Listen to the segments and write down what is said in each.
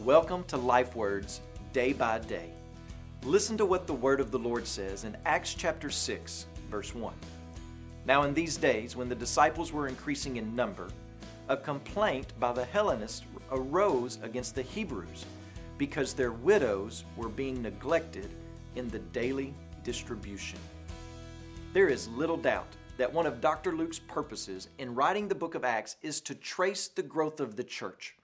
Welcome to Life Words Day by Day. Listen to what the word of the Lord says in Acts chapter 6, verse 1. Now, in these days, when the disciples were increasing in number, a complaint by the Hellenists arose against the Hebrews because their widows were being neglected in the daily distribution. There is little doubt that one of Dr. Luke's purposes in writing the book of Acts is to trace the growth of the church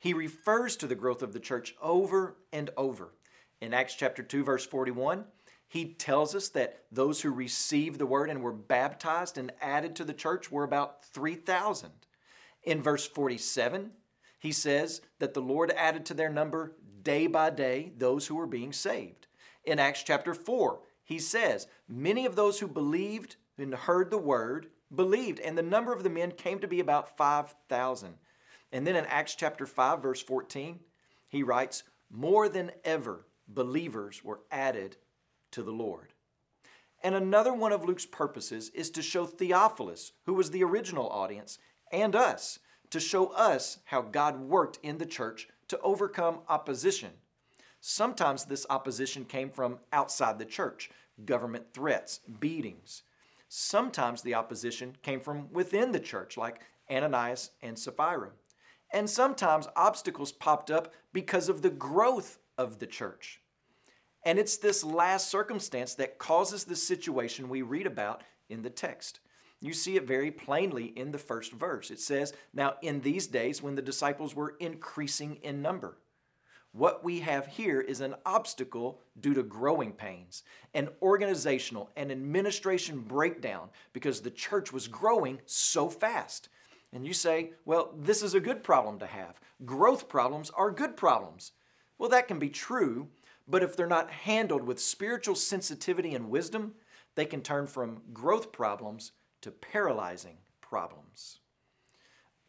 he refers to the growth of the church over and over. In Acts chapter 2 verse 41, he tells us that those who received the word and were baptized and added to the church were about 3,000. In verse 47, he says that the Lord added to their number day by day those who were being saved. In Acts chapter 4, he says, Many of those who believed and heard the word believed, and the number of the men came to be about 5,000. And then in Acts chapter 5, verse 14, he writes, More than ever, believers were added to the Lord. And another one of Luke's purposes is to show Theophilus, who was the original audience, and us, to show us how God worked in the church to overcome opposition. Sometimes this opposition came from outside the church, government threats, beatings. Sometimes the opposition came from within the church, like Ananias and Sapphira. And sometimes obstacles popped up because of the growth of the church. And it's this last circumstance that causes the situation we read about in the text. You see it very plainly in the first verse. It says, Now in these days when the disciples were increasing in number. What we have here is an obstacle due to growing pains, an organizational and administration breakdown because the church was growing so fast. And you say, well, this is a good problem to have. Growth problems are good problems. Well, that can be true, but if they're not handled with spiritual sensitivity and wisdom, they can turn from growth problems to paralyzing problems.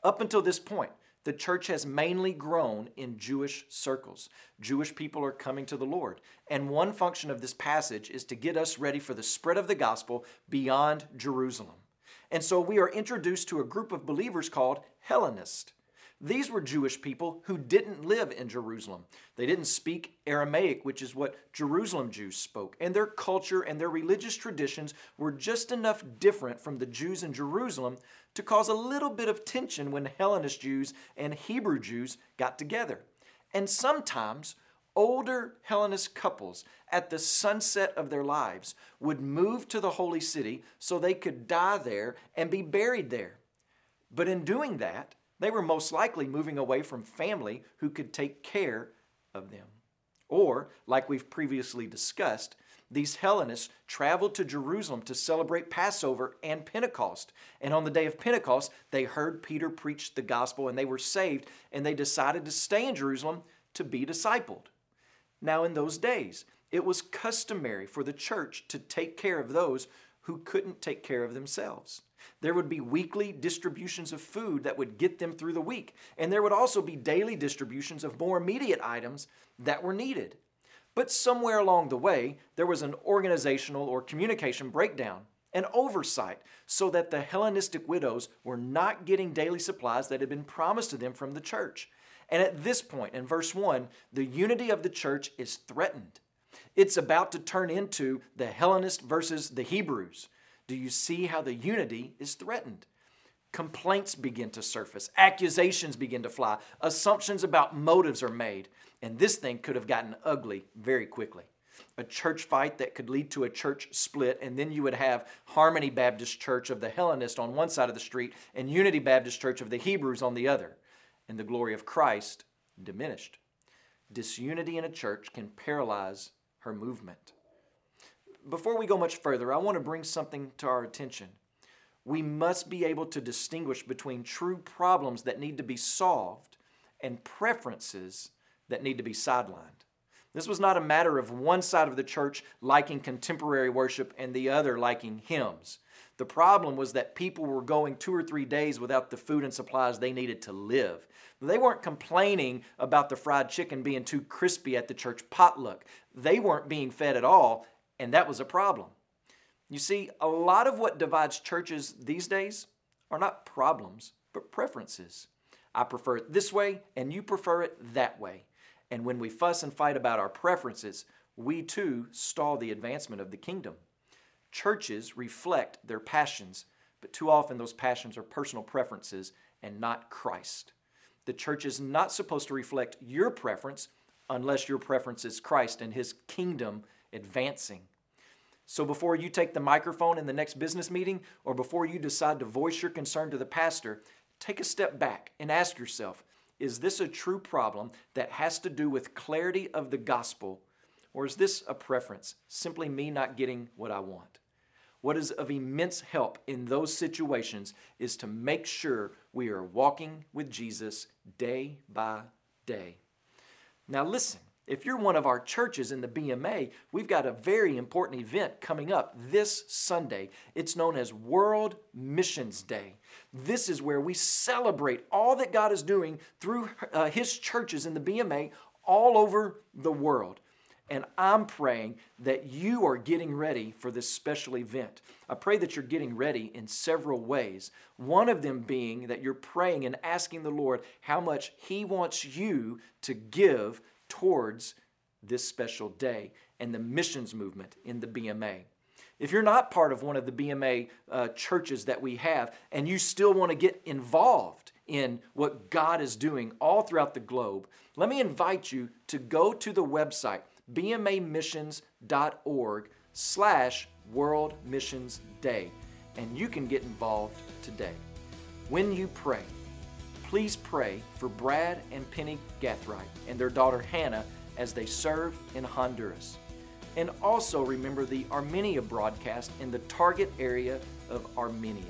Up until this point, the church has mainly grown in Jewish circles. Jewish people are coming to the Lord. And one function of this passage is to get us ready for the spread of the gospel beyond Jerusalem. And so we are introduced to a group of believers called Hellenists. These were Jewish people who didn't live in Jerusalem. They didn't speak Aramaic, which is what Jerusalem Jews spoke. And their culture and their religious traditions were just enough different from the Jews in Jerusalem to cause a little bit of tension when Hellenist Jews and Hebrew Jews got together. And sometimes older Hellenist couples at the sunset of their lives would move to the holy city so they could die there and be buried there. But in doing that, they were most likely moving away from family who could take care of them. Or, like we've previously discussed, these Hellenists traveled to Jerusalem to celebrate Passover and Pentecost. And on the day of Pentecost, they heard Peter preach the gospel and they were saved, and they decided to stay in Jerusalem to be discipled. Now, in those days, it was customary for the church to take care of those who couldn't take care of themselves. There would be weekly distributions of food that would get them through the week, and there would also be daily distributions of more immediate items that were needed. But somewhere along the way, there was an organizational or communication breakdown, an oversight, so that the Hellenistic widows were not getting daily supplies that had been promised to them from the church. And at this point, in verse 1, the unity of the church is threatened. It's about to turn into the Hellenist versus the Hebrews. Do you see how the unity is threatened? Complaints begin to surface, accusations begin to fly, assumptions about motives are made, and this thing could have gotten ugly very quickly. A church fight that could lead to a church split, and then you would have Harmony Baptist Church of the Hellenist on one side of the street and Unity Baptist Church of the Hebrews on the other and the glory of Christ diminished. Disunity in a church can paralyze her movement. Before we go much further, I want to bring something to our attention. We must be able to distinguish between true problems that need to be solved and preferences that need to be sidelined. This was not a matter of one side of the church liking contemporary worship and the other liking hymns. The problem was that people were going two or three days without the food and supplies they needed to live. They weren't complaining about the fried chicken being too crispy at the church potluck. They weren't being fed at all, and that was a problem. You see, a lot of what divides churches these days are not problems, but preferences. I prefer it this way, and you prefer it that way. And when we fuss and fight about our preferences, we too stall the advancement of the kingdom. Churches reflect their passions, but too often those passions are personal preferences and not Christ. The church is not supposed to reflect your preference unless your preference is Christ and His kingdom advancing. So before you take the microphone in the next business meeting or before you decide to voice your concern to the pastor, take a step back and ask yourself is this a true problem that has to do with clarity of the gospel, or is this a preference, simply me not getting what I want? What is of immense help in those situations is to make sure we are walking with Jesus day by day. Now, listen, if you're one of our churches in the BMA, we've got a very important event coming up this Sunday. It's known as World Missions Day. This is where we celebrate all that God is doing through uh, His churches in the BMA all over the world. And I'm praying that you are getting ready for this special event. I pray that you're getting ready in several ways. One of them being that you're praying and asking the Lord how much He wants you to give towards this special day and the missions movement in the BMA. If you're not part of one of the BMA uh, churches that we have and you still want to get involved in what God is doing all throughout the globe, let me invite you to go to the website bmamissions.org slash World Missions Day, and you can get involved today. When you pray, please pray for Brad and Penny Gathright and their daughter Hannah as they serve in Honduras. And also remember the Armenia broadcast in the target area of Armenia.